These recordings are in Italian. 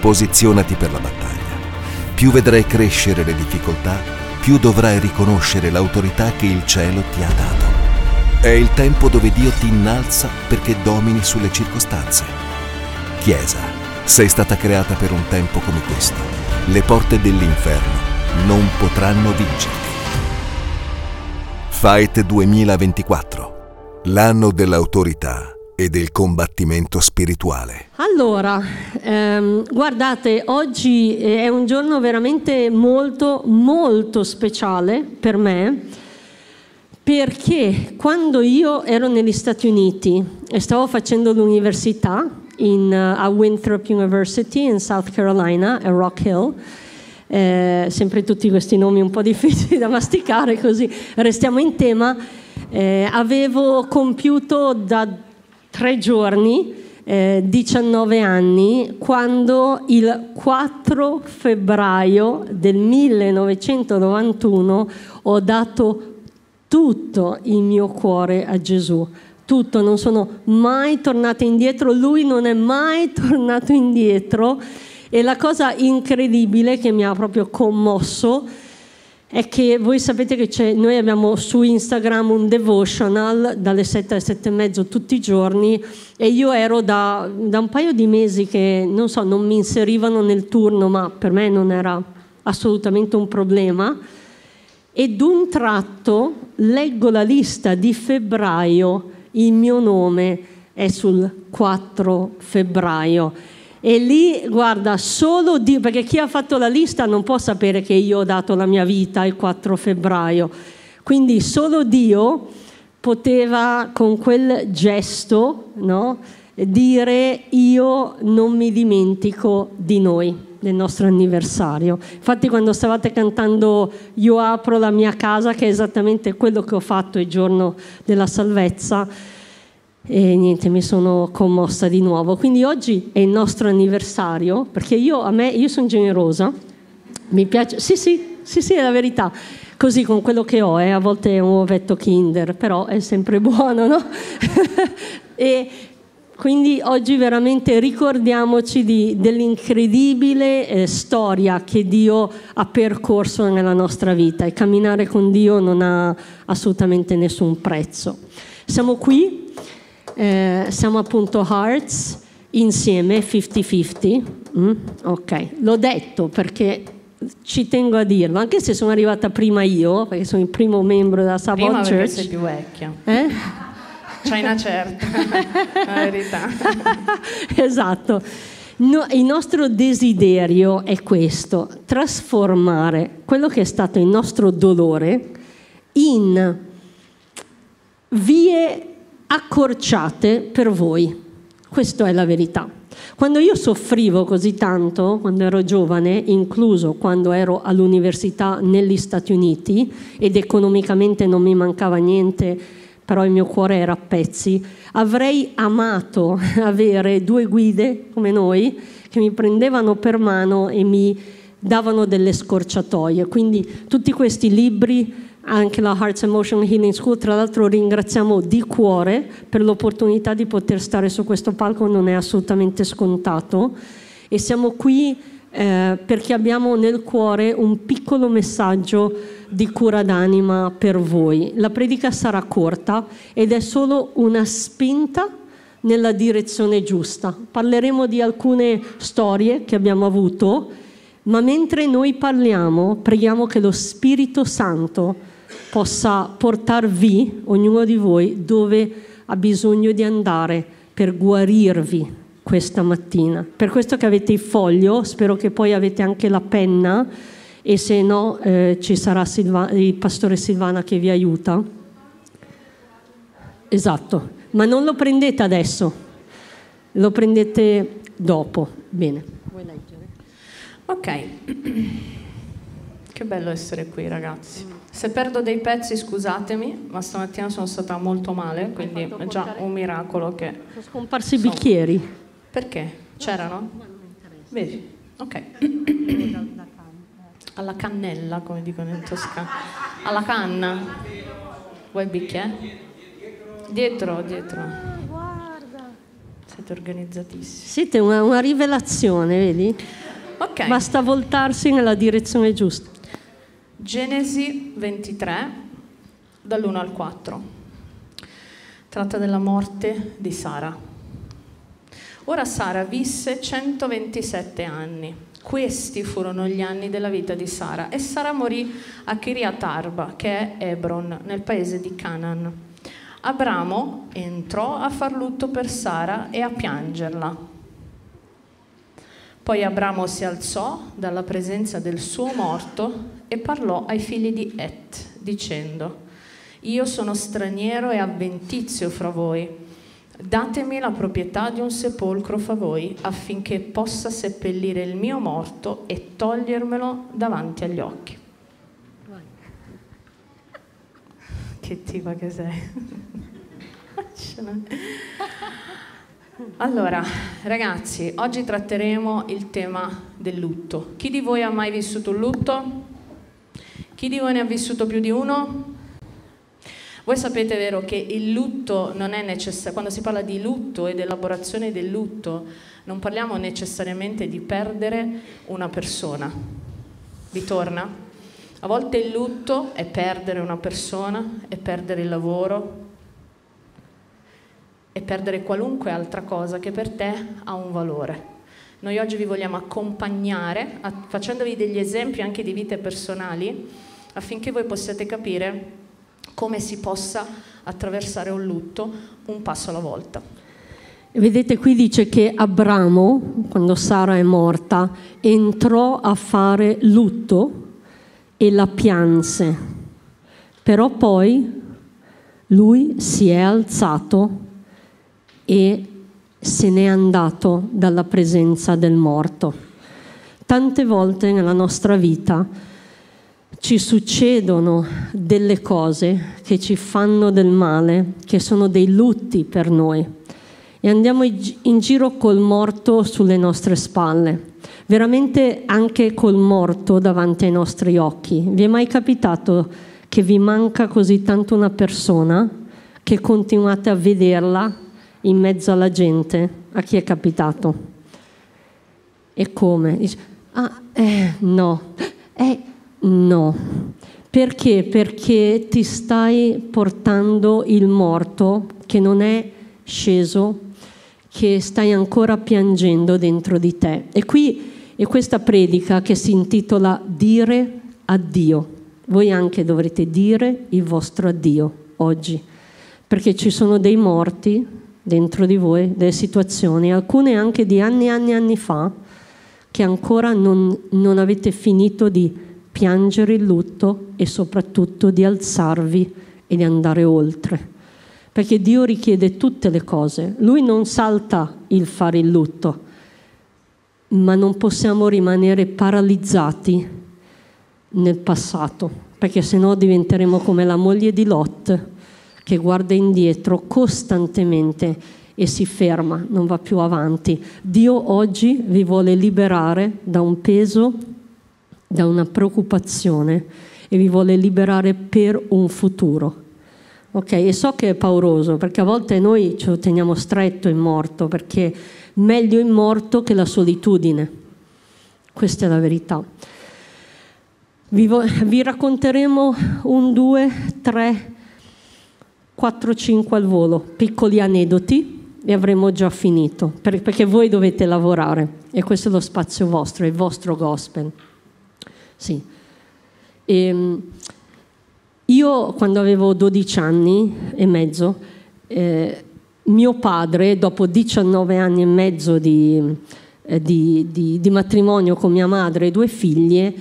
Posizionati per la battaglia. Più vedrai crescere le difficoltà, più dovrai riconoscere l'autorità che il cielo ti ha dato. È il tempo dove Dio ti innalza perché domini sulle circostanze. Chiesa, sei stata creata per un tempo come questo. Le porte dell'inferno non potranno vincerti. Fight 2024, l'anno dell'autorità e del combattimento spirituale. Allora, ehm, guardate, oggi è un giorno veramente molto, molto speciale per me, perché quando io ero negli Stati Uniti e stavo facendo l'università in, uh, a Winthrop University in South Carolina, a Rock Hill, eh, sempre tutti questi nomi un po' difficili da masticare, così restiamo in tema. Eh, avevo compiuto da tre giorni, eh, 19 anni, quando il 4 febbraio del 1991 ho dato tutto il mio cuore a Gesù. Tutto, non sono mai tornata indietro, lui non è mai tornato indietro e la cosa incredibile che mi ha proprio commosso è che voi sapete che noi abbiamo su Instagram un devotional dalle 7 alle 7 e mezzo tutti i giorni e io ero da, da un paio di mesi che non so, non mi inserivano nel turno, ma per me non era assolutamente un problema. E d'un tratto leggo la lista di febbraio, il mio nome è sul 4 febbraio e lì, guarda, solo Dio, perché chi ha fatto la lista non può sapere che io ho dato la mia vita il 4 febbraio. Quindi solo Dio poteva con quel gesto no, dire io non mi dimentico di noi, del nostro anniversario. Infatti quando stavate cantando Io apro la mia casa, che è esattamente quello che ho fatto il giorno della salvezza, e niente, mi sono commossa di nuovo. Quindi oggi è il nostro anniversario, perché io, a me, io sono generosa, mi piace, sì sì, sì sì, è la verità, così con quello che ho, eh, a volte è un uovetto Kinder, però è sempre buono, no? e quindi oggi veramente ricordiamoci di, dell'incredibile eh, storia che Dio ha percorso nella nostra vita e camminare con Dio non ha assolutamente nessun prezzo. Siamo qui eh, siamo appunto Hearts insieme 50-50. Mm? Ok, l'ho detto perché ci tengo a dirlo, anche se sono arrivata prima io, perché sono il primo membro della Sabbath prima Church. sei più vecchia. Eh? C'hai una certa, la verità. esatto. No, il nostro desiderio è questo, trasformare quello che è stato il nostro dolore in vie accorciate per voi. Questa è la verità. Quando io soffrivo così tanto, quando ero giovane, incluso quando ero all'università negli Stati Uniti ed economicamente non mi mancava niente, però il mio cuore era a pezzi, avrei amato avere due guide come noi che mi prendevano per mano e mi davano delle scorciatoie. Quindi tutti questi libri anche la Hearts Emotion Healing School. Tra l'altro ringraziamo di cuore per l'opportunità di poter stare su questo palco, non è assolutamente scontato. E siamo qui eh, perché abbiamo nel cuore un piccolo messaggio di cura d'anima per voi. La predica sarà corta ed è solo una spinta nella direzione giusta. Parleremo di alcune storie che abbiamo avuto, ma mentre noi parliamo, preghiamo che lo Spirito Santo possa portarvi, ognuno di voi, dove ha bisogno di andare per guarirvi questa mattina. Per questo che avete il foglio, spero che poi avete anche la penna e se no eh, ci sarà Silva- il pastore Silvana che vi aiuta. Esatto, ma non lo prendete adesso, lo prendete dopo. Bene. Vuoi leggere? Ok. Che bello essere qui, ragazzi. Se perdo dei pezzi, scusatemi, ma stamattina sono stata molto male, quindi è già un miracolo che. Sono scomparsi i bicchieri. Perché? C'erano? Vedi? Ok. Alla cannella, come dicono in Toscana. Alla canna. Vuoi il bicchiere? Dietro, dietro. Siete organizzatissimi. Siete una, una rivelazione, vedi? Ok. Basta voltarsi nella direzione giusta. Genesi 23, dall'1 al 4. Tratta della morte di Sara. Ora Sara visse 127 anni. Questi furono gli anni della vita di Sara e Sara morì a Kiriat Arba, che è Hebron, nel paese di Canaan. Abramo entrò a far lutto per Sara e a piangerla. Poi Abramo si alzò dalla presenza del suo morto e parlò ai figli di Et, dicendo, Io sono straniero e avventizio fra voi. Datemi la proprietà di un sepolcro fra voi affinché possa seppellire il mio morto e togliermelo davanti agli occhi. Che tipa che sei. Allora, ragazzi, oggi tratteremo il tema del lutto. Chi di voi ha mai vissuto un lutto? Chi di voi ne ha vissuto più di uno? Voi sapete, vero, che il lutto non è necessario, quando si parla di lutto ed elaborazione del lutto, non parliamo necessariamente di perdere una persona. Vi torna? A volte il lutto è perdere una persona, è perdere il lavoro, e perdere qualunque altra cosa che per te ha un valore. Noi oggi vi vogliamo accompagnare a, facendovi degli esempi anche di vite personali affinché voi possiate capire come si possa attraversare un lutto un passo alla volta. Vedete qui dice che Abramo, quando Sara è morta, entrò a fare lutto e la pianse, però poi lui si è alzato e se n'è andato dalla presenza del morto. Tante volte nella nostra vita ci succedono delle cose che ci fanno del male, che sono dei lutti per noi e andiamo in giro col morto sulle nostre spalle, veramente anche col morto davanti ai nostri occhi. Vi è mai capitato che vi manca così tanto una persona che continuate a vederla in mezzo alla gente, a chi è capitato. E come? Dice, ah, eh, no, eh, no. Perché? Perché ti stai portando il morto che non è sceso, che stai ancora piangendo dentro di te. E qui è questa predica che si intitola Dire addio. Voi anche dovrete dire il vostro addio oggi, perché ci sono dei morti dentro di voi delle situazioni, alcune anche di anni e anni e anni fa, che ancora non, non avete finito di piangere il lutto e soprattutto di alzarvi e di andare oltre. Perché Dio richiede tutte le cose. Lui non salta il fare il lutto, ma non possiamo rimanere paralizzati nel passato, perché sennò diventeremo come la moglie di Lot che guarda indietro costantemente e si ferma, non va più avanti. Dio oggi vi vuole liberare da un peso, da una preoccupazione e vi vuole liberare per un futuro. Ok, e so che è pauroso perché a volte noi ce lo teniamo stretto in morto perché meglio in morto che la solitudine. Questa è la verità. Vi, vo- vi racconteremo un, due, tre 4-5 al volo, piccoli aneddoti e avremo già finito, perché voi dovete lavorare e questo è lo spazio vostro, è il vostro gospel. Sì. E, ehm, io quando avevo 12 anni e mezzo, eh, mio padre, dopo 19 anni e mezzo di, eh, di, di, di matrimonio con mia madre e due figlie,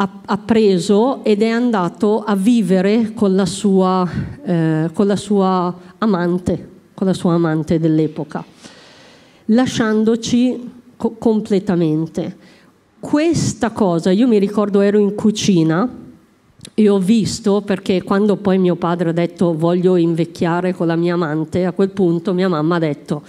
ha, ha preso ed è andato a vivere con la sua, eh, con la sua amante, con la sua amante dell'epoca, lasciandoci co- completamente. Questa cosa, io mi ricordo ero in cucina e ho visto, perché quando poi mio padre ha detto voglio invecchiare con la mia amante, a quel punto mia mamma ha detto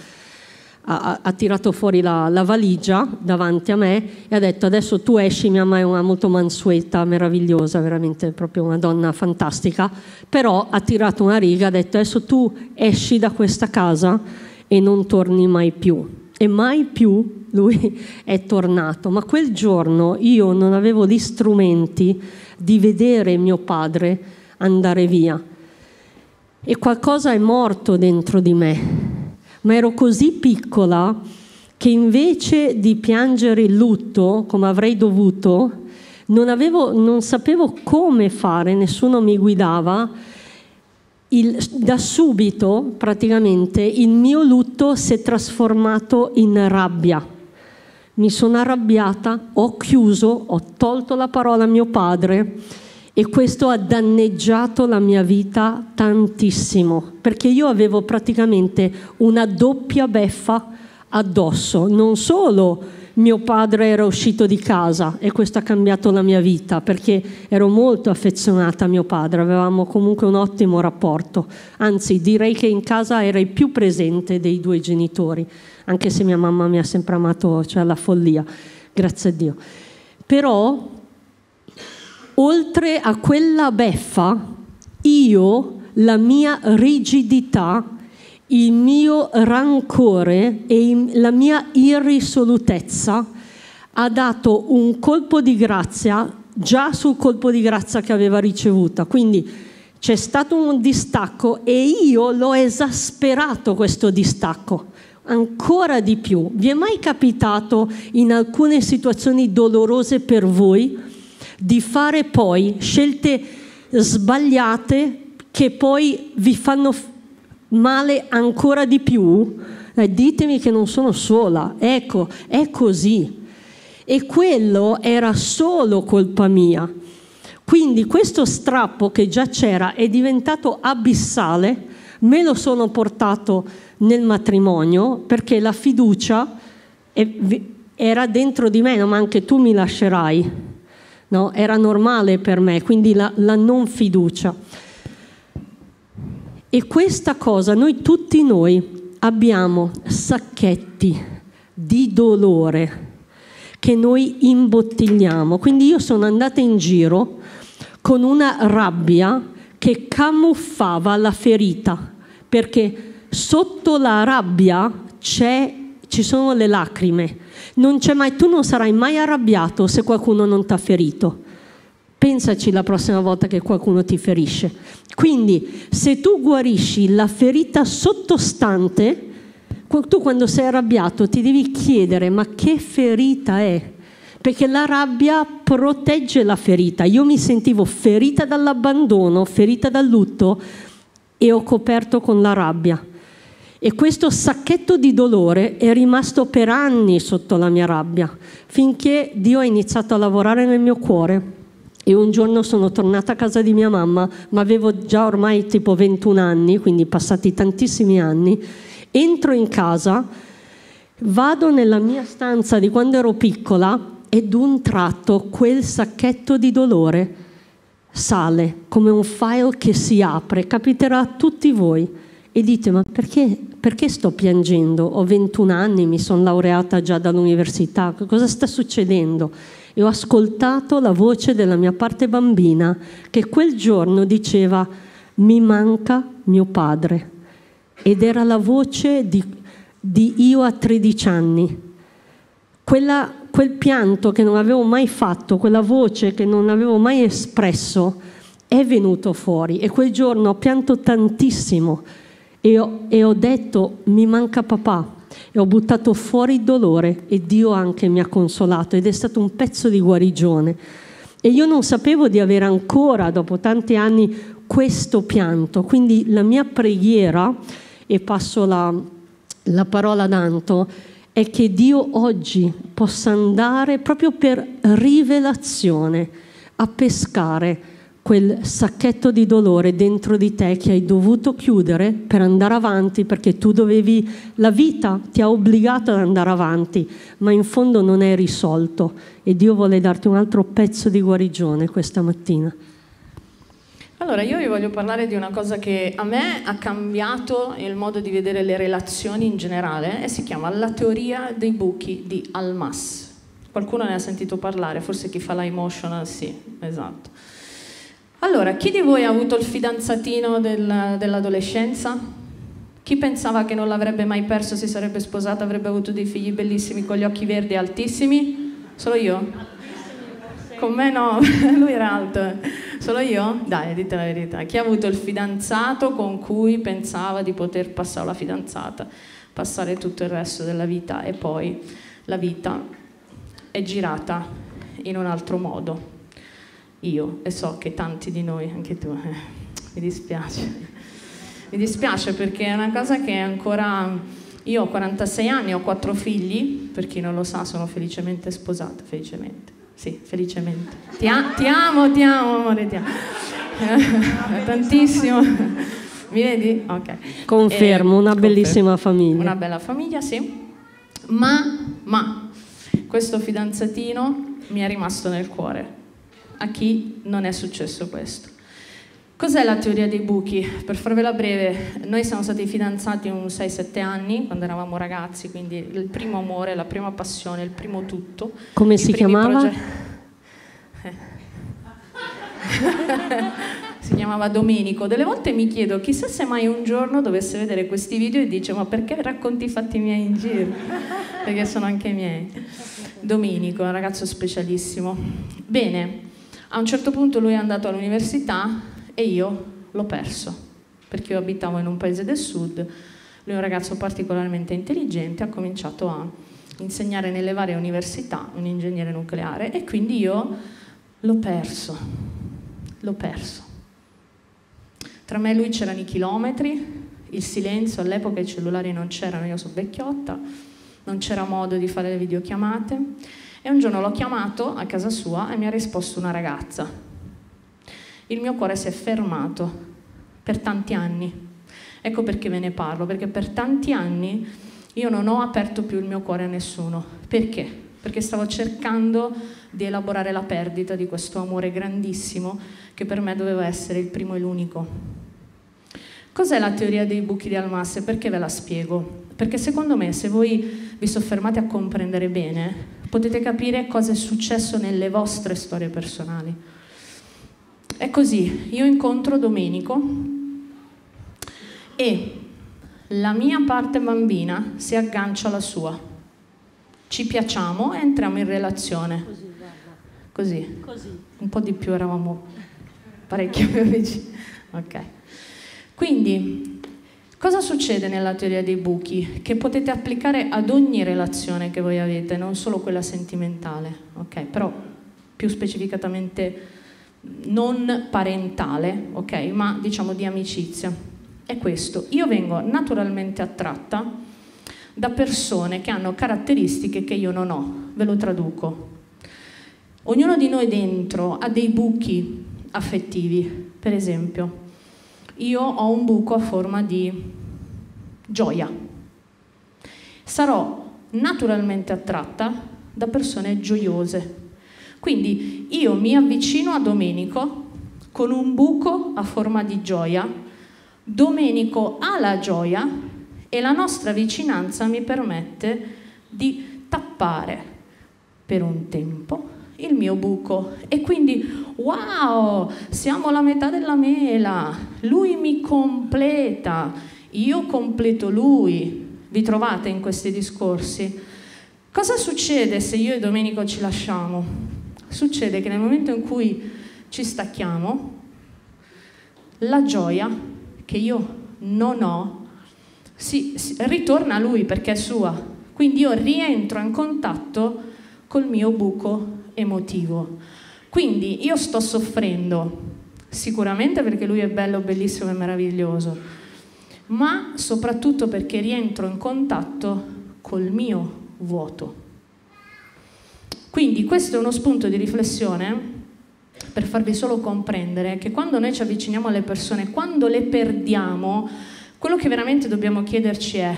ha, ha tirato fuori la, la, valigia davanti a me e ha detto adesso tu esci, mia mamma è una molto mansueta, meravigliosa, veramente proprio una donna fantastica, però ha tirato una riga, ha detto adesso tu esci da questa casa e non torni mai più. E mai più lui è tornato. Ma quel giorno io non avevo gli strumenti di vedere mio padre andare via. E qualcosa è morto dentro di me. Ma ero così piccola che invece di piangere il lutto come avrei dovuto, non, avevo, non sapevo come fare, nessuno mi guidava. Il, da subito, praticamente, il mio lutto si è trasformato in rabbia. Mi sono arrabbiata, ho chiuso, ho tolto la parola a mio padre e questo ha danneggiato la mia vita tantissimo, perché io avevo praticamente una doppia beffa addosso, non solo mio padre era uscito di casa e questo ha cambiato la mia vita perché ero molto affezionata a mio padre, avevamo comunque un ottimo rapporto, anzi direi che in casa era il più presente dei due genitori, anche se mia mamma mi ha sempre amato, cioè la follia, grazie a Dio. Però, oltre a quella beffa, io, la mia rigidità, il mio rancore e la mia irrisolutezza ha dato un colpo di grazia già sul colpo di grazia che aveva ricevuta. Quindi c'è stato un distacco e io l'ho esasperato questo distacco ancora di più. Vi è mai capitato in alcune situazioni dolorose per voi di fare poi scelte sbagliate che poi vi fanno male ancora di più, eh, ditemi che non sono sola, ecco, è così. E quello era solo colpa mia. Quindi questo strappo che già c'era è diventato abissale, me lo sono portato nel matrimonio perché la fiducia era dentro di me, ma anche tu mi lascerai. No, era normale per me, quindi la, la non fiducia. E questa cosa, noi tutti noi abbiamo sacchetti di dolore che noi imbottigliamo. Quindi io sono andata in giro con una rabbia che camuffava la ferita, perché sotto la rabbia ci sono le lacrime. Non mai, tu non sarai mai arrabbiato se qualcuno non ti ha ferito. Pensaci la prossima volta che qualcuno ti ferisce. Quindi, se tu guarisci la ferita sottostante, tu quando sei arrabbiato ti devi chiedere ma che ferita è? Perché la rabbia protegge la ferita. Io mi sentivo ferita dall'abbandono, ferita dal lutto e ho coperto con la rabbia. E questo sacchetto di dolore è rimasto per anni sotto la mia rabbia, finché Dio ha iniziato a lavorare nel mio cuore e un giorno sono tornata a casa di mia mamma, ma avevo già ormai tipo 21 anni, quindi passati tantissimi anni. Entro in casa, vado nella mia stanza di quando ero piccola e d'un tratto quel sacchetto di dolore sale come un file che si apre, capiterà a tutti voi. E dite, ma perché, perché sto piangendo? Ho 21 anni, mi sono laureata già dall'università, cosa sta succedendo? e ho ascoltato la voce della mia parte bambina che quel giorno diceva mi manca mio padre ed era la voce di, di io a 13 anni. Quella, quel pianto che non avevo mai fatto, quella voce che non avevo mai espresso, è venuto fuori e quel giorno ho pianto tantissimo e ho, e ho detto mi manca papà e ho buttato fuori il dolore e Dio anche mi ha consolato ed è stato un pezzo di guarigione. E io non sapevo di avere ancora, dopo tanti anni, questo pianto. Quindi la mia preghiera, e passo la, la parola d'anto, è che Dio oggi possa andare proprio per rivelazione a pescare quel sacchetto di dolore dentro di te che hai dovuto chiudere per andare avanti perché tu dovevi, la vita ti ha obbligato ad andare avanti, ma in fondo non è risolto e Dio vuole darti un altro pezzo di guarigione questa mattina. Allora, io vi voglio parlare di una cosa che a me ha cambiato il modo di vedere le relazioni in generale e si chiama la teoria dei buchi di Almas. Qualcuno ne ha sentito parlare, forse chi fa la emotional sì, esatto. Allora, chi di voi ha avuto il fidanzatino del, dell'adolescenza? Chi pensava che non l'avrebbe mai perso, si sarebbe sposata, avrebbe avuto dei figli bellissimi con gli occhi verdi altissimi? Solo io? Con me no, lui era alto. Solo io? Dai, dite la verità. Chi ha avuto il fidanzato con cui pensava di poter passare la fidanzata, passare tutto il resto della vita e poi la vita è girata in un altro modo. Io e so che tanti di noi, anche tu, eh, mi dispiace mi dispiace perché è una cosa che ancora... Io ho 46 anni, ho quattro figli, per chi non lo sa sono felicemente sposata, felicemente. Sì, felicemente. Ti, a- ti amo, ti amo, amore, ti amo. Tantissimo. Mi vedi? Ok. Confermo, una confermo. bellissima famiglia. Una bella famiglia, sì. Ma, ma, questo fidanzatino mi è rimasto nel cuore. A chi non è successo questo? Cos'è la teoria dei buchi? Per farvela breve, noi siamo stati fidanzati un 6-7 anni quando eravamo ragazzi, quindi il primo amore, la prima passione, il primo tutto. Come si chiamava? Eh. si chiamava Domenico. Delle volte mi chiedo, chissà se mai un giorno dovesse vedere questi video e dice ma perché racconti i fatti miei in giro? Perché sono anche miei. Domenico, un ragazzo specialissimo. Bene, a un certo punto lui è andato all'università e io l'ho perso perché io abitavo in un paese del sud, lui è un ragazzo particolarmente intelligente, ha cominciato a insegnare nelle varie università, un ingegnere nucleare, e quindi io l'ho perso, l'ho perso. Tra me e lui c'erano i chilometri, il silenzio, all'epoca i cellulari non c'erano, io sono vecchiotta, non c'era modo di fare le videochiamate e un giorno l'ho chiamato a casa sua e mi ha risposto una ragazza il mio cuore si è fermato per tanti anni. Ecco perché ve ne parlo, perché per tanti anni io non ho aperto più il mio cuore a nessuno. Perché? Perché stavo cercando di elaborare la perdita di questo amore grandissimo che per me doveva essere il primo e l'unico. Cos'è la teoria dei buchi di Almasse? Perché ve la spiego? Perché secondo me se voi vi soffermate a comprendere bene, potete capire cosa è successo nelle vostre storie personali. È così, io incontro Domenico e la mia parte bambina si aggancia alla sua. Ci piacciamo e entriamo in relazione. Così. Così. Un po' di più eravamo parecchio più vicini. Ok. Quindi, cosa succede nella teoria dei buchi? Che potete applicare ad ogni relazione che voi avete, non solo quella sentimentale, ok? Però più specificatamente non parentale, ok, ma diciamo di amicizia. È questo. Io vengo naturalmente attratta da persone che hanno caratteristiche che io non ho. Ve lo traduco. Ognuno di noi dentro ha dei buchi affettivi. Per esempio, io ho un buco a forma di gioia. Sarò naturalmente attratta da persone gioiose, quindi io mi avvicino a Domenico con un buco a forma di gioia, Domenico ha la gioia e la nostra vicinanza mi permette di tappare per un tempo il mio buco e quindi wow, siamo la metà della mela, lui mi completa, io completo lui. Vi trovate in questi discorsi? Cosa succede se io e Domenico ci lasciamo? succede che nel momento in cui ci stacchiamo, la gioia che io non ho si, si, ritorna a lui perché è sua. Quindi io rientro in contatto col mio buco emotivo. Quindi io sto soffrendo, sicuramente perché lui è bello, bellissimo e meraviglioso, ma soprattutto perché rientro in contatto col mio vuoto. Quindi questo è uno spunto di riflessione per farvi solo comprendere che quando noi ci avviciniamo alle persone, quando le perdiamo, quello che veramente dobbiamo chiederci è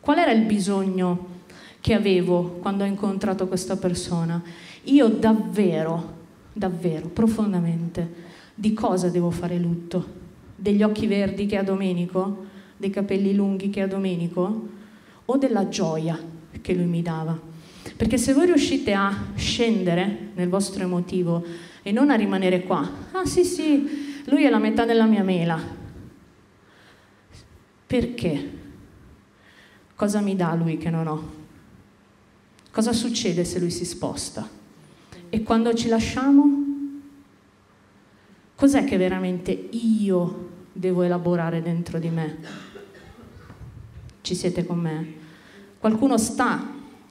qual era il bisogno che avevo quando ho incontrato questa persona. Io davvero, davvero, profondamente, di cosa devo fare lutto? Degli occhi verdi che ha Domenico? Dei capelli lunghi che ha Domenico? O della gioia che lui mi dava? Perché se voi riuscite a scendere nel vostro emotivo e non a rimanere qua, ah sì sì, lui è la metà della mia mela. Perché? Cosa mi dà lui che non ho? Cosa succede se lui si sposta? E quando ci lasciamo? Cos'è che veramente io devo elaborare dentro di me? Ci siete con me? Qualcuno sta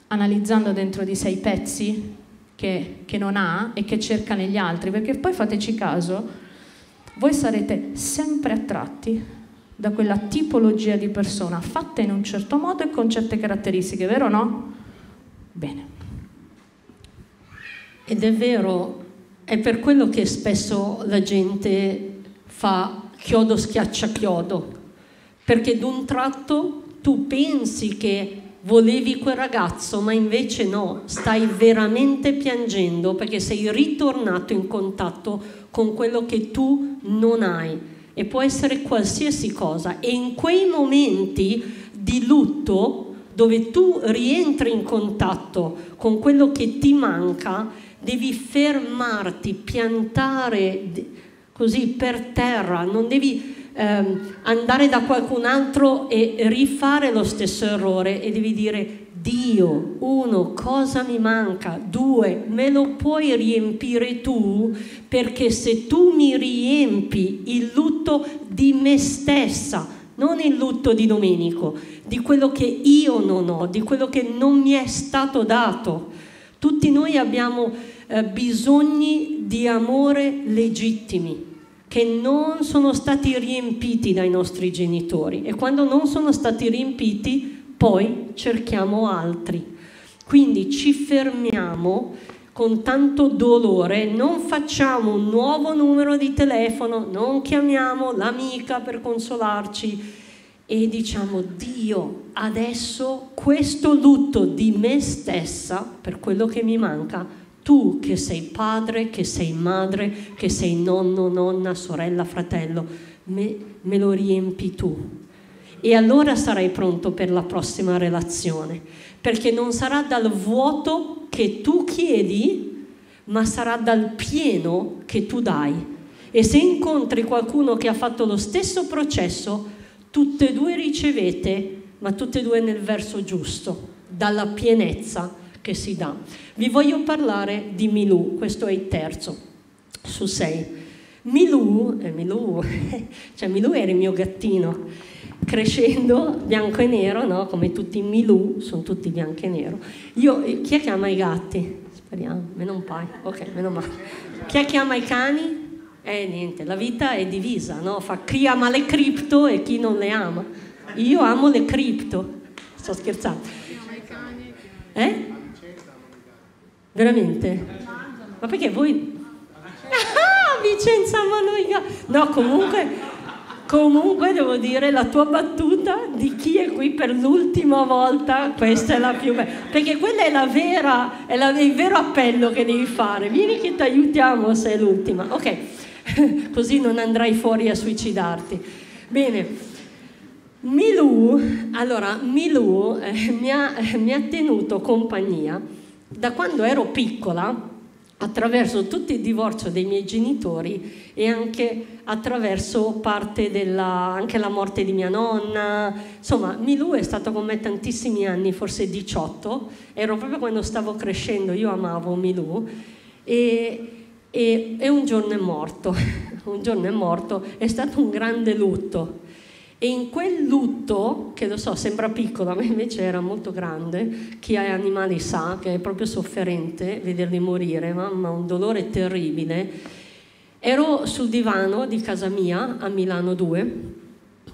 analizzando dentro di sé i pezzi che, che non ha e che cerca negli altri, perché poi fateci caso, voi sarete sempre attratti da quella tipologia di persona fatta in un certo modo e con certe caratteristiche, vero o no? Bene. Ed è vero, è per quello che spesso la gente fa chiodo schiaccia chiodo, perché d'un tratto tu pensi che volevi quel ragazzo, ma invece no, stai veramente piangendo perché sei ritornato in contatto con quello che tu non hai. E può essere qualsiasi cosa. E in quei momenti di lutto dove tu rientri in contatto con quello che ti manca, devi fermarti, piantare così per terra, non devi ehm, andare da qualcun altro e rifare lo stesso errore e devi dire Dio, uno, cosa mi manca? Due, me lo puoi riempire tu perché se tu mi riempi il lutto di me stessa, non il lutto di Domenico, di quello che io non ho, di quello che non mi è stato dato. Tutti noi abbiamo eh, bisogni di amore legittimi che non sono stati riempiti dai nostri genitori e quando non sono stati riempiti poi cerchiamo altri. Quindi ci fermiamo con tanto dolore, non facciamo un nuovo numero di telefono, non chiamiamo l'amica per consolarci e diciamo Dio, adesso questo lutto di me stessa per quello che mi manca tu che sei padre, che sei madre, che sei nonno, nonna, sorella, fratello, me, me lo riempi tu. E allora sarai pronto per la prossima relazione, perché non sarà dal vuoto che tu chiedi, ma sarà dal pieno che tu dai. E se incontri qualcuno che ha fatto lo stesso processo, tutte e due ricevete, ma tutte e due nel verso giusto, dalla pienezza che si dà. Vi voglio parlare di Milù, questo è il terzo su sei. Milù, eh, Milù, cioè Milù era il mio gattino, crescendo bianco e nero, no? come tutti i Milù, sono tutti bianco e nero. Io, chi è che ama i gatti? Speriamo, meno un paio, ok, meno male. Chi è che ama i cani? Eh niente, la vita è divisa, no? Fa chi ama le cripto e chi non le ama. Io amo le cripto, sto scherzando. Eh? Veramente? Ma perché voi... Ah, Vicenza Manoiga! No, comunque, comunque devo dire la tua battuta di chi è qui per l'ultima volta, questa è la più bella. Perché quella è la vera, è la, il vero appello che devi fare. Vieni che ti aiutiamo se è l'ultima. Ok, così non andrai fuori a suicidarti. Bene. Milù, allora, Milù eh, mi, ha, eh, mi ha tenuto compagnia da quando ero piccola, attraverso tutto il divorzio dei miei genitori e anche attraverso parte della anche la morte di mia nonna. Insomma, Milù è stato con me tantissimi anni, forse 18, ero proprio quando stavo crescendo, io amavo Milù e, e, e un giorno è morto, un giorno è morto, è stato un grande lutto e in quel lutto, che lo so, sembra piccolo, ma invece era molto grande, chi ha animali sa che è proprio sofferente vederli morire, mamma, un dolore terribile. Ero sul divano di casa mia a Milano 2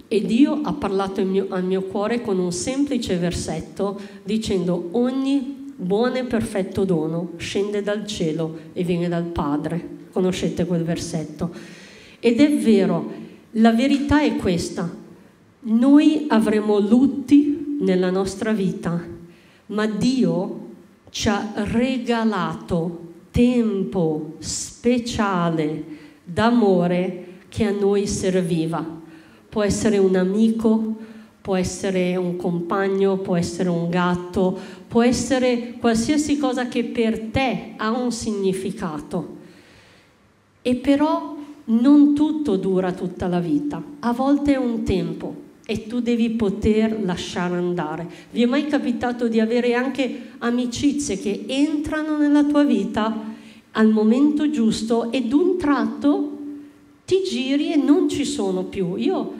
e Dio ha parlato mio, al mio cuore con un semplice versetto dicendo ogni buono e perfetto dono scende dal cielo e viene dal Padre. Conoscete quel versetto? Ed è vero, la verità è questa, noi avremo lutti nella nostra vita, ma Dio ci ha regalato tempo speciale d'amore che a noi serviva. Può essere un amico, può essere un compagno, può essere un gatto, può essere qualsiasi cosa che per te ha un significato. E però non tutto dura tutta la vita, a volte è un tempo e tu devi poter lasciare andare. Vi è mai capitato di avere anche amicizie che entrano nella tua vita al momento giusto e d'un tratto ti giri e non ci sono più? Io,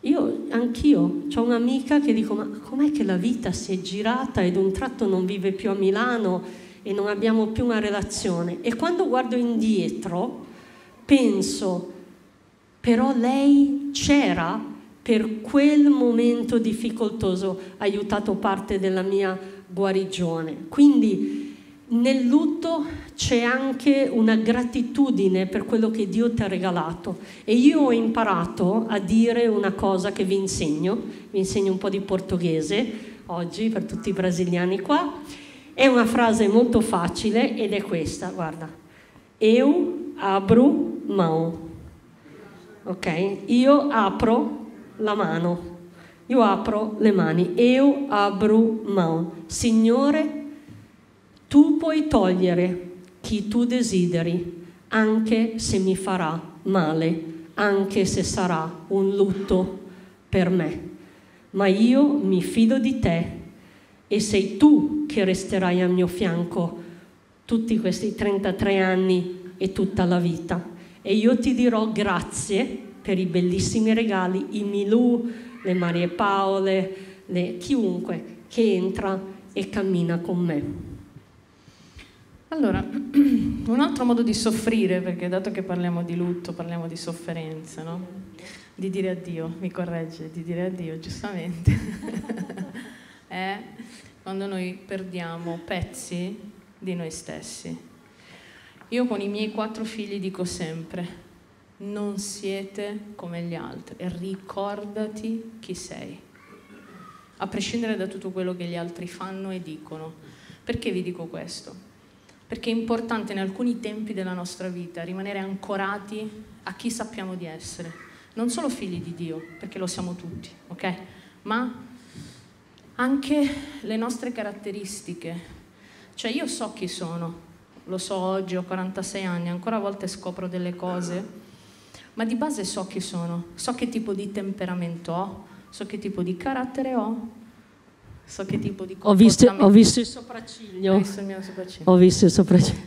io anch'io, ho un'amica che dico, ma com'è che la vita si è girata e d'un tratto non vive più a Milano e non abbiamo più una relazione? E quando guardo indietro penso, però lei c'era per quel momento difficoltoso ha aiutato parte della mia guarigione. Quindi nel lutto c'è anche una gratitudine per quello che Dio ti ha regalato e io ho imparato a dire una cosa che vi insegno, vi insegno un po' di portoghese oggi per tutti i brasiliani qua. È una frase molto facile ed è questa, guarda. Eu abro mão. Ok? Io apro la mano. Io apro le mani, io abro mão. Signore, tu puoi togliere chi tu desideri, anche se mi farà male, anche se sarà un lutto per me. Ma io mi fido di te e sei tu che resterai al mio fianco tutti questi 33 anni e tutta la vita. E io ti dirò grazie per i bellissimi regali, i Milù, le Marie Paole, le, chiunque che entra e cammina con me. Allora, un altro modo di soffrire, perché dato che parliamo di lutto, parliamo di sofferenza, no? Di dire addio, mi corregge, di dire addio, giustamente, è quando noi perdiamo pezzi di noi stessi. Io con i miei quattro figli dico sempre, non siete come gli altri, ricordati chi sei, a prescindere da tutto quello che gli altri fanno e dicono. Perché vi dico questo? Perché è importante in alcuni tempi della nostra vita rimanere ancorati a chi sappiamo di essere, non solo figli di Dio, perché lo siamo tutti, ok? Ma anche le nostre caratteristiche. Cioè io so chi sono, lo so oggi, ho 46 anni, ancora a volte scopro delle cose ma di base so chi sono, so che tipo di temperamento ho, so che tipo di carattere ho, so che tipo di ho visto, ho visto il sopracciglio. Ho visto il mio sopracciglio. Ho visto il sopracciglio.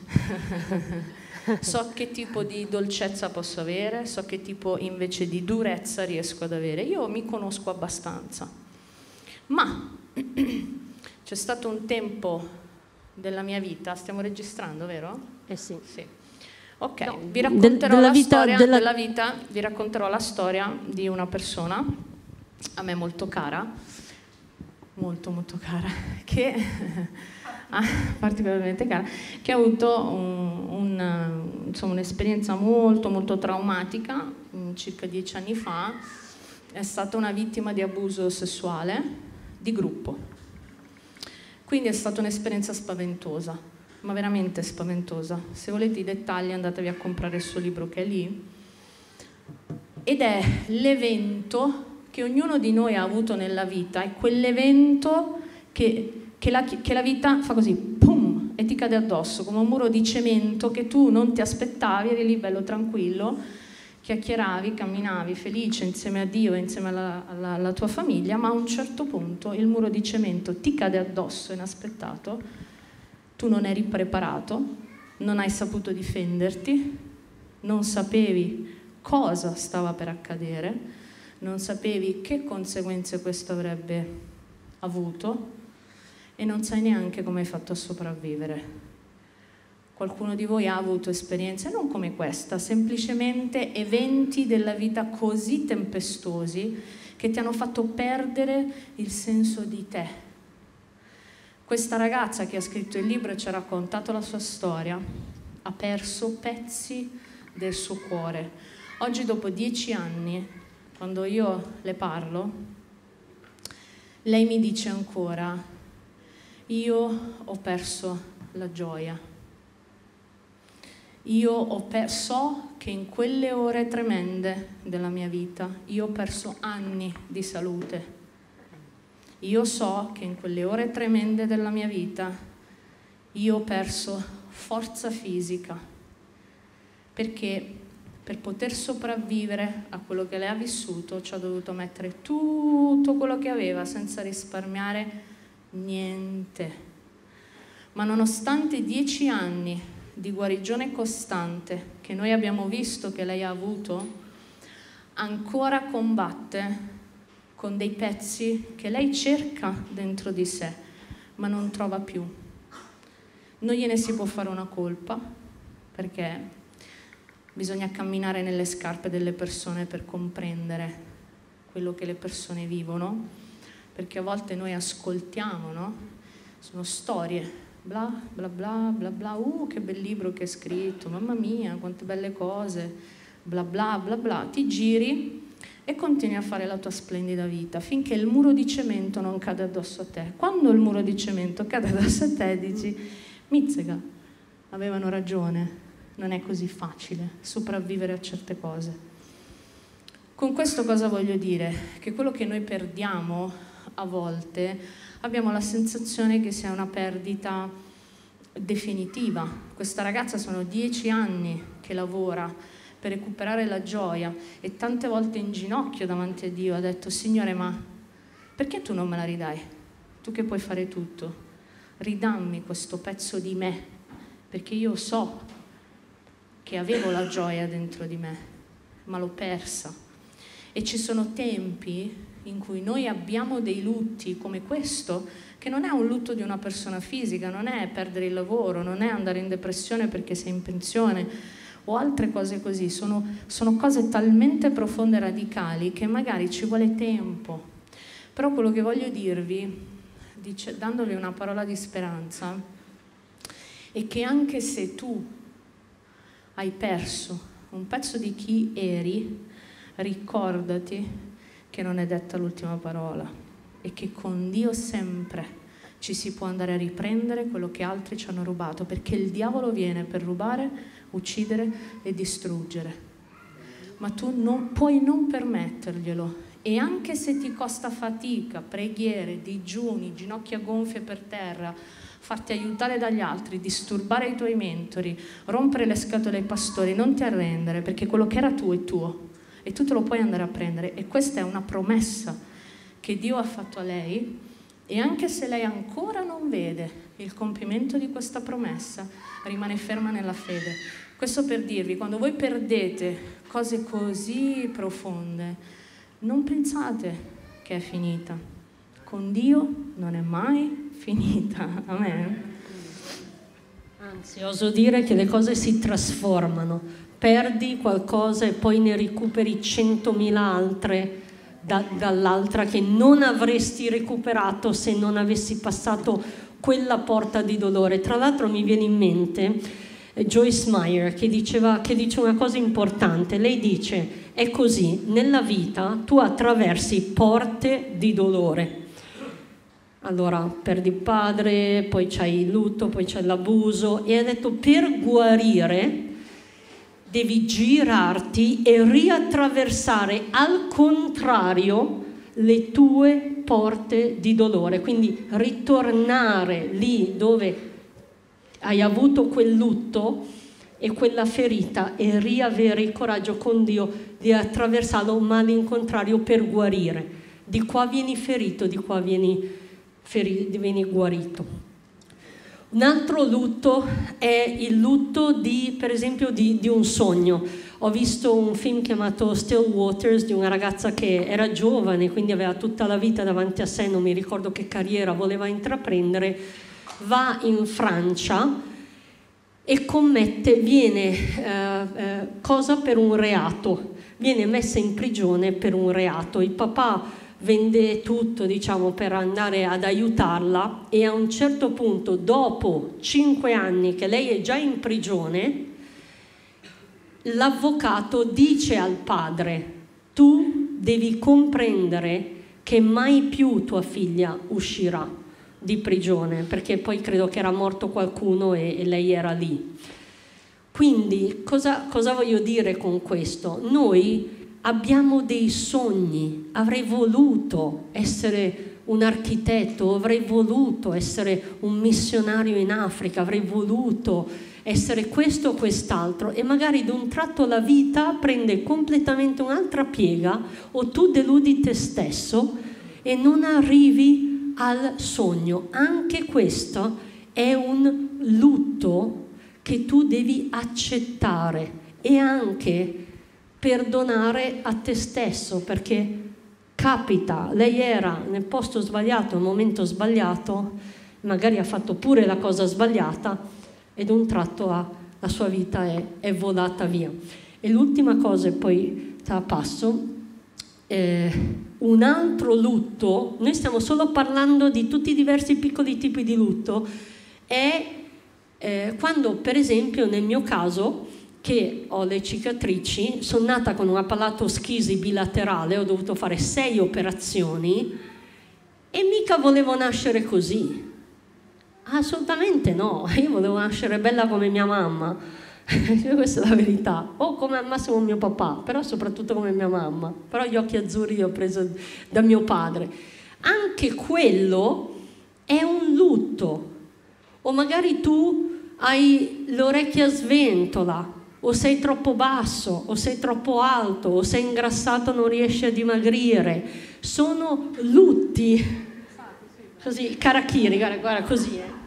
so che tipo di dolcezza posso avere, so che tipo invece di durezza riesco ad avere. Io mi conosco abbastanza. Ma c'è stato un tempo della mia vita, stiamo registrando, vero? Eh sì. Sì Ok, no, vi racconterò della, vita, storia, della... della vita, vi racconterò la storia di una persona, a me molto cara, molto molto cara, che ah, particolarmente cara, che ha avuto un, un, insomma, un'esperienza molto molto traumatica, mm, circa dieci anni fa, è stata una vittima di abuso sessuale di gruppo. Quindi è stata un'esperienza spaventosa ma veramente spaventosa. Se volete i dettagli andatevi a comprare il suo libro che è lì. Ed è l'evento che ognuno di noi ha avuto nella vita, è quell'evento che, che, la, che la vita fa così, pum, e ti cade addosso, come un muro di cemento che tu non ti aspettavi, eri lì bello tranquillo, chiacchieravi, camminavi felice insieme a Dio insieme alla, alla, alla tua famiglia, ma a un certo punto il muro di cemento ti cade addosso inaspettato tu non eri preparato, non hai saputo difenderti, non sapevi cosa stava per accadere, non sapevi che conseguenze questo avrebbe avuto e non sai neanche come hai fatto a sopravvivere. Qualcuno di voi ha avuto esperienze non come questa, semplicemente eventi della vita così tempestosi che ti hanno fatto perdere il senso di te, questa ragazza che ha scritto il libro e ci ha raccontato la sua storia ha perso pezzi del suo cuore. Oggi, dopo dieci anni, quando io le parlo, lei mi dice ancora, io ho perso la gioia. Io per- so che in quelle ore tremende della mia vita io ho perso anni di salute io so che in quelle ore tremende della mia vita io ho perso forza fisica perché per poter sopravvivere a quello che lei ha vissuto, ci ha dovuto mettere tutto quello che aveva senza risparmiare niente. Ma nonostante dieci anni di guarigione costante che noi abbiamo visto che lei ha avuto, ancora combatte con dei pezzi che lei cerca dentro di sé, ma non trova più. Non gliene si può fare una colpa, perché bisogna camminare nelle scarpe delle persone per comprendere quello che le persone vivono, perché a volte noi ascoltiamo, no? Sono storie bla bla bla bla bla, uh che bel libro che hai scritto, mamma mia, quante belle cose, bla bla bla bla, ti giri e continui a fare la tua splendida vita finché il muro di cemento non cade addosso a te. Quando il muro di cemento cade addosso a te dici, mizzega, avevano ragione, non è così facile sopravvivere a certe cose. Con questo cosa voglio dire? Che quello che noi perdiamo a volte abbiamo la sensazione che sia una perdita definitiva. Questa ragazza sono dieci anni che lavora per recuperare la gioia e tante volte in ginocchio davanti a Dio ha detto Signore ma perché tu non me la ridai? Tu che puoi fare tutto, ridammi questo pezzo di me perché io so che avevo la gioia dentro di me ma l'ho persa e ci sono tempi in cui noi abbiamo dei lutti come questo, che non è un lutto di una persona fisica, non è perdere il lavoro, non è andare in depressione perché sei in pensione o altre cose così, sono, sono cose talmente profonde e radicali che magari ci vuole tempo. Però quello che voglio dirvi, dice, dandovi una parola di speranza, è che anche se tu hai perso un pezzo di chi eri, ricordati che non è detta l'ultima parola e che con Dio sempre ci si può andare a riprendere quello che altri ci hanno rubato, perché il diavolo viene per rubare, uccidere e distruggere. Ma tu non, puoi non permetterglielo e anche se ti costa fatica, preghiere, digiuni, ginocchia gonfie per terra, farti aiutare dagli altri, disturbare i tuoi mentori, rompere le scatole ai pastori, non ti arrendere perché quello che era tuo è tuo e tu te lo puoi andare a prendere e questa è una promessa che Dio ha fatto a lei e anche se lei ancora non vede il compimento di questa promessa, rimane ferma nella fede. Questo per dirvi, quando voi perdete cose così profonde, non pensate che è finita. Con Dio non è mai finita. Amen. Anzi, oso dire che le cose si trasformano perdi qualcosa e poi ne recuperi centomila altre da, dall'altra che non avresti recuperato se non avessi passato quella porta di dolore. Tra l'altro mi viene in mente Joyce Meyer che, diceva, che dice una cosa importante. Lei dice, è così, nella vita tu attraversi porte di dolore. Allora, perdi il padre, poi c'hai il lutto, poi c'è l'abuso e ha detto per guarire devi girarti e riattraversare al contrario le tue porte di dolore, quindi ritornare lì dove hai avuto quel lutto e quella ferita e riavere il coraggio con Dio di attraversarlo, ma all'incontrario per guarire. Di qua vieni ferito, di qua vieni, ferito, vieni guarito. Un altro lutto è il lutto di, per esempio, di, di, un sogno. Ho visto un film chiamato Still Waters di una ragazza che era giovane, quindi aveva tutta la vita davanti a sé, non mi ricordo che carriera voleva intraprendere, va in Francia e commette, viene eh, eh, cosa per un reato, viene messa in prigione per un reato. Il papà vende tutto diciamo, per andare ad aiutarla e a un certo punto, dopo cinque anni che lei è già in prigione, l'avvocato dice al padre, tu devi comprendere che mai più tua figlia uscirà di prigione, perché poi credo che era morto qualcuno e, e lei era lì. Quindi cosa, cosa voglio dire con questo? Noi abbiamo dei sogni, avrei voluto essere un architetto, avrei voluto essere un missionario in Africa, avrei voluto essere questo o quest'altro e magari d'un tratto la vita prende completamente un'altra piega o tu deludi te stesso e non arrivi al sogno. Anche questo è un lutto che tu devi accettare e anche perdonare a te stesso perché capita, lei era nel posto sbagliato, al momento sbagliato, magari ha fatto pure la cosa sbagliata ed un tratto ha, la sua vita è, è, volata via. E l'ultima cosa, e poi te la passo, eh, un altro lutto, noi stiamo solo parlando di tutti i diversi piccoli tipi di lutto, è eh, quando per esempio nel mio caso che ho le cicatrici, sono nata con una palatoschisi bilaterale, ho dovuto fare sei operazioni e mica volevo nascere così. Assolutamente no, io volevo nascere bella come mia mamma, questa è la verità, o come al massimo mio papà, però soprattutto come mia mamma, però gli occhi azzurri li ho presi da mio padre. Anche quello è un lutto, o magari tu hai l'orecchia sventola, o sei troppo basso, o sei troppo alto, o sei ingrassato non riesci a dimagrire. Sono lutti. Così, carachiri, guarda, guarda così. Eh.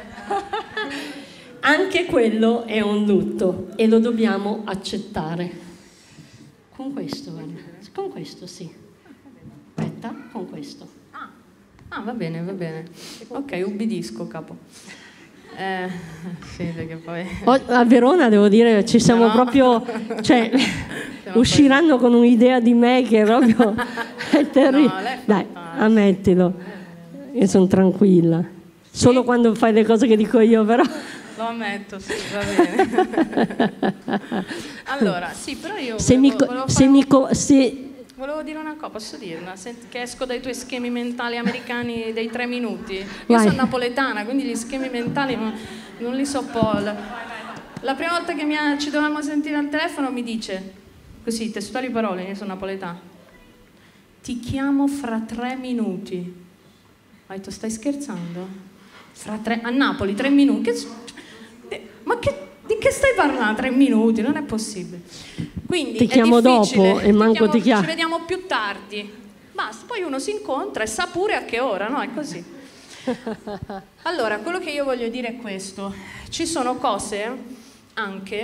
Anche quello è un lutto e lo dobbiamo accettare. Con questo, guarda. Con questo sì. Aspetta, con questo. Ah, va bene, va bene. Ok, ubbidisco, capo. Eh, sì, perché poi... A Verona devo dire ci siamo no. proprio, cioè, siamo usciranno poi... con un'idea di me che è proprio è terribile. No, Dai, ammettilo, io sono tranquilla. Sì? Solo quando fai le cose che dico io, però. Lo ammetto, sì, va bene. allora, sì, però io. Se volevo, mi, volevo se, mi co- se Volevo dire una cosa, posso dirla? Senti, che esco dai tuoi schemi mentali americani dei tre minuti. Io Vai. sono napoletana, quindi gli schemi mentali non, li so po'. La prima volta che ha, ci dovevamo sentire al telefono mi dice, così, testuali parole, io sono napoletana, ti chiamo fra tre minuti. Ho detto, stai scherzando? Fra tre, a Napoli, tre minuti? Ma che di che stai parlando? Tre minuti, non è possibile. Quindi ti chiamo dopo e manco ti chiamo. Ci vediamo più tardi. Basta, poi uno si incontra e sa pure a che ora, no? È così. Allora, quello che io voglio dire è questo. Ci sono cose anche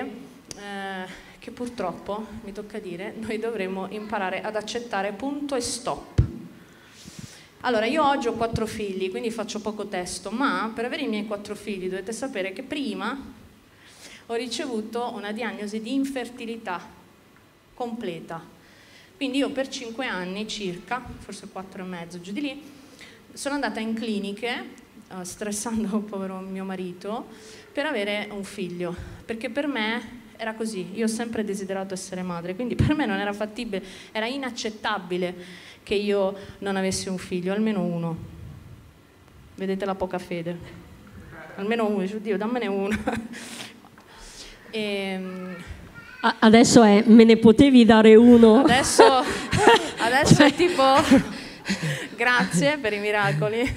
eh, che purtroppo, mi tocca dire, noi dovremmo imparare ad accettare punto e stop. Allora, io oggi ho quattro figli, quindi faccio poco testo, ma per avere i miei quattro figli dovete sapere che prima ho ricevuto una diagnosi di infertilità completa. Quindi io per cinque anni circa, forse quattro e mezzo, giù di lì, sono andata in cliniche, uh, stressando povero mio marito, per avere un figlio, perché per me era così, io ho sempre desiderato essere madre, quindi per me non era fattibile, era inaccettabile che io non avessi un figlio, almeno uno. Vedete la poca fede? Almeno uno, Dio, dammene uno. E, ehm, adesso è, me ne potevi dare uno? Adesso, adesso è tipo, grazie per i miracoli,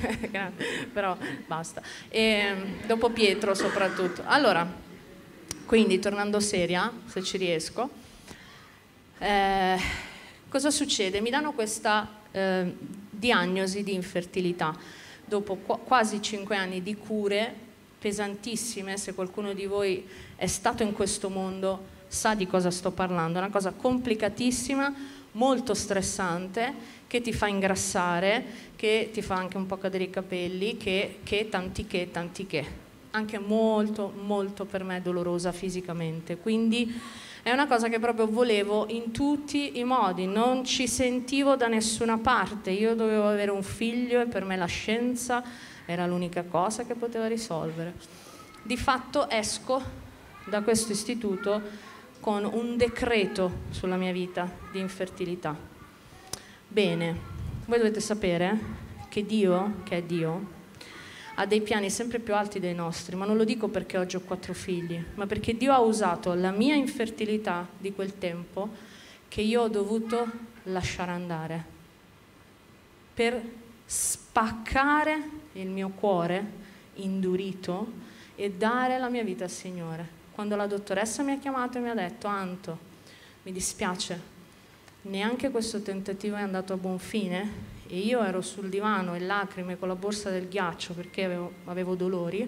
però basta. E, ehm, dopo Pietro soprattutto. Allora, quindi tornando seria, se ci riesco, eh, cosa succede? Mi danno questa eh, diagnosi di infertilità dopo qu- quasi cinque anni di cure pesantissime, se qualcuno di voi è stato in questo mondo sa di cosa sto parlando, è una cosa complicatissima, molto stressante, che ti fa ingrassare, che ti fa anche un po' cadere i capelli, che, che tanti che, tanti che. Anche molto, molto per me dolorosa fisicamente. Quindi è una cosa che proprio volevo in tutti i modi, non ci sentivo da nessuna parte. Io dovevo avere un figlio e per me la scienza era l'unica cosa che poteva risolvere. Di fatto esco da questo istituto con un decreto sulla mia vita di infertilità. Bene, voi dovete sapere che Dio, che è Dio, ha dei piani sempre più alti dei nostri, ma non lo dico perché oggi ho quattro figli, ma perché Dio ha usato la mia infertilità di quel tempo che io ho dovuto lasciare andare per spaccare il mio cuore indurito e dare la mia vita al Signore. Quando la dottoressa mi ha chiamato e mi ha detto, Anto, mi dispiace, neanche questo tentativo è andato a buon fine e io ero sul divano in lacrime con la borsa del ghiaccio perché avevo, avevo dolori,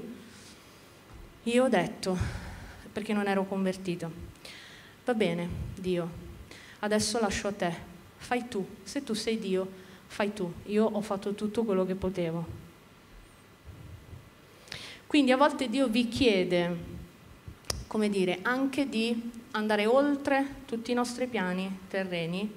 io ho detto, perché non ero convertito, va bene Dio, adesso lascio a te, fai tu, se tu sei Dio, fai tu, io ho fatto tutto quello che potevo. Quindi a volte Dio vi chiede, come dire, anche di andare oltre tutti i nostri piani terreni,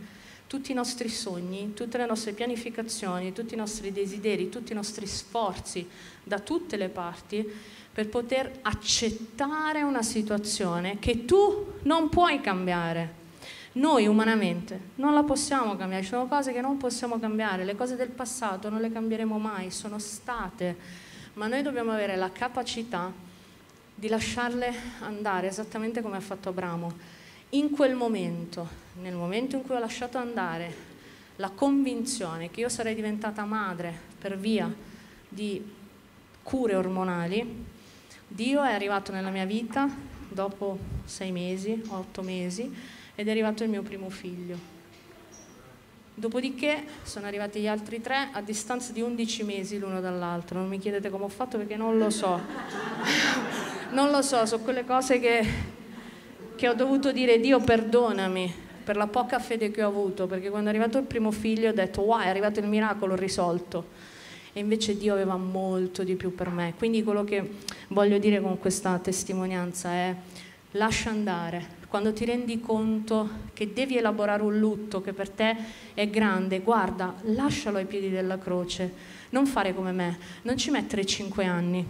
tutti i nostri sogni, tutte le nostre pianificazioni, tutti i nostri desideri, tutti i nostri sforzi da tutte le parti per poter accettare una situazione che tu non puoi cambiare. Noi umanamente non la possiamo cambiare, ci sono cose che non possiamo cambiare, le cose del passato non le cambieremo mai, sono state ma noi dobbiamo avere la capacità di lasciarle andare esattamente come ha fatto Abramo. In quel momento, nel momento in cui ho lasciato andare la convinzione che io sarei diventata madre per via di cure ormonali, Dio è arrivato nella mia vita dopo sei mesi, otto mesi, ed è arrivato il mio primo figlio. Dopodiché sono arrivati gli altri tre a distanza di 11 mesi l'uno dall'altro. Non mi chiedete come ho fatto perché non lo so. non lo so, sono quelle cose che, che ho dovuto dire Dio perdonami per la poca fede che ho avuto, perché quando è arrivato il primo figlio ho detto wow, è arrivato il miracolo, risolto. E invece Dio aveva molto di più per me. Quindi quello che voglio dire con questa testimonianza è lascia andare, quando ti rendi conto che devi elaborare un lutto che per te è grande, guarda, lascialo ai piedi della croce, non fare come me, non ci mettere cinque anni,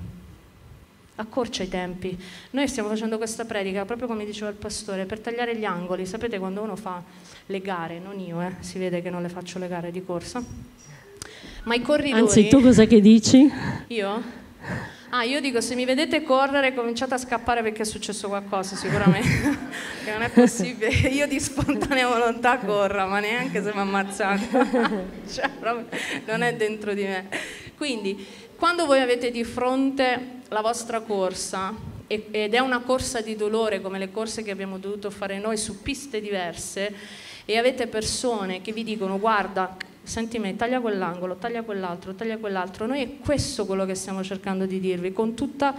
accorcia i tempi. Noi stiamo facendo questa predica, proprio come diceva il pastore, per tagliare gli angoli. Sapete quando uno fa le gare, non io, eh, si vede che non le faccio le gare di corsa, ma i corridori... Anzi, tu cosa che dici? Io? Ah, io dico, se mi vedete correre cominciate a scappare perché è successo qualcosa sicuramente, che non è possibile, io di spontanea volontà corra, ma neanche se mi ammazzate, cioè, non è dentro di me. Quindi, quando voi avete di fronte la vostra corsa, ed è una corsa di dolore come le corse che abbiamo dovuto fare noi su piste diverse, e avete persone che vi dicono guarda senti me, taglia quell'angolo, taglia quell'altro, taglia quell'altro. Noi è questo quello che stiamo cercando di dirvi, con tutta,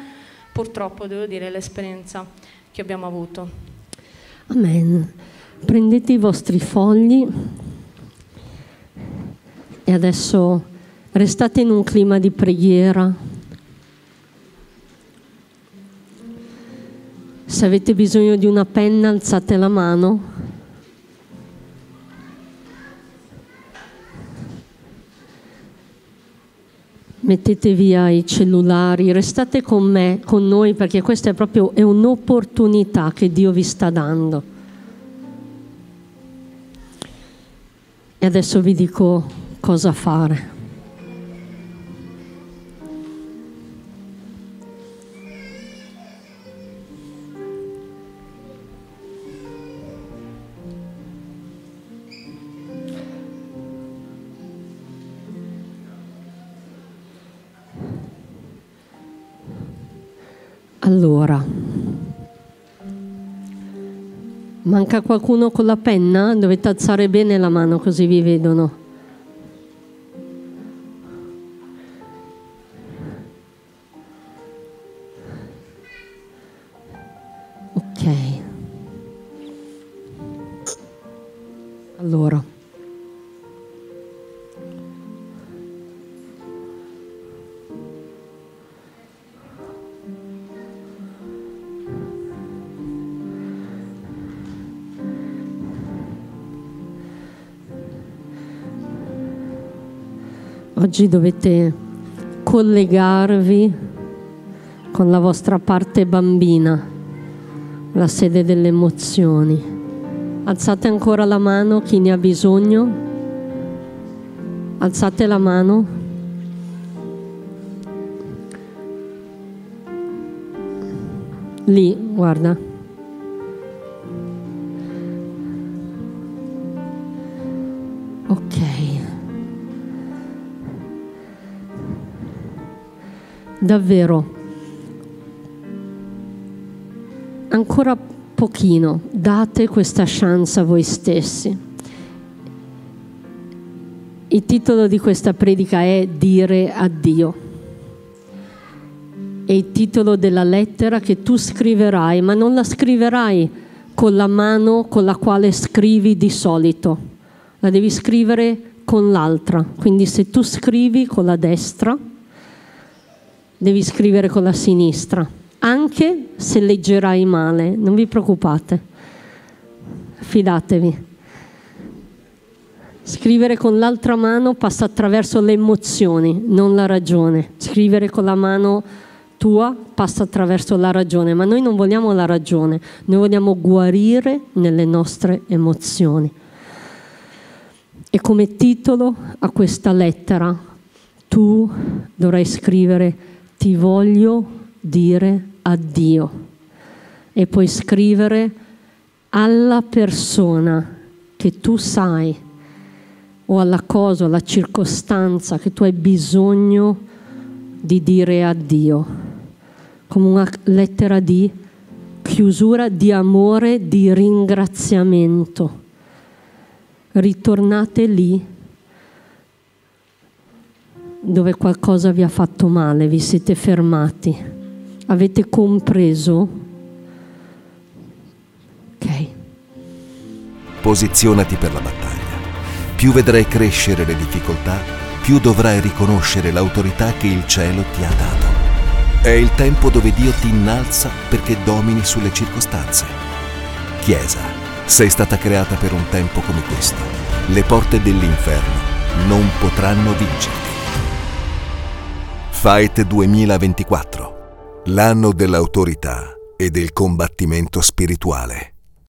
purtroppo devo dire, l'esperienza che abbiamo avuto. Amen. Prendete i vostri fogli e adesso restate in un clima di preghiera. Se avete bisogno di una penna, alzate la mano. mettete via i cellulari, restate con me, con noi, perché questa è proprio è un'opportunità che Dio vi sta dando. E adesso vi dico cosa fare. Allora, manca qualcuno con la penna? Dovete alzare bene la mano così vi vedono. Ok. Allora. Oggi dovete collegarvi con la vostra parte bambina, la sede delle emozioni. Alzate ancora la mano chi ne ha bisogno. Alzate la mano. Lì, guarda. Davvero, ancora pochino, date questa chance a voi stessi. Il titolo di questa predica è Dire addio. È il titolo della lettera che tu scriverai, ma non la scriverai con la mano con la quale scrivi di solito. La devi scrivere con l'altra. Quindi se tu scrivi con la destra, devi scrivere con la sinistra, anche se leggerai male, non vi preoccupate. Fidatevi. Scrivere con l'altra mano passa attraverso le emozioni, non la ragione. Scrivere con la mano tua passa attraverso la ragione, ma noi non vogliamo la ragione, noi vogliamo guarire nelle nostre emozioni. E come titolo a questa lettera tu dovrai scrivere ti voglio dire addio e puoi scrivere alla persona che tu sai o alla cosa, alla circostanza che tu hai bisogno di dire addio, come una lettera di chiusura, di amore, di ringraziamento. Ritornate lì dove qualcosa vi ha fatto male, vi siete fermati, avete compreso? Ok. Posizionati per la battaglia più vedrai crescere le difficoltà, più dovrai riconoscere l'autorità che il cielo ti ha dato. È il tempo dove Dio ti innalza perché domini sulle circostanze. Chiesa, sei stata creata per un tempo come questo. Le porte dell'inferno non potranno vincerti. Fight 2024, l'anno dell'autorità e del combattimento spirituale.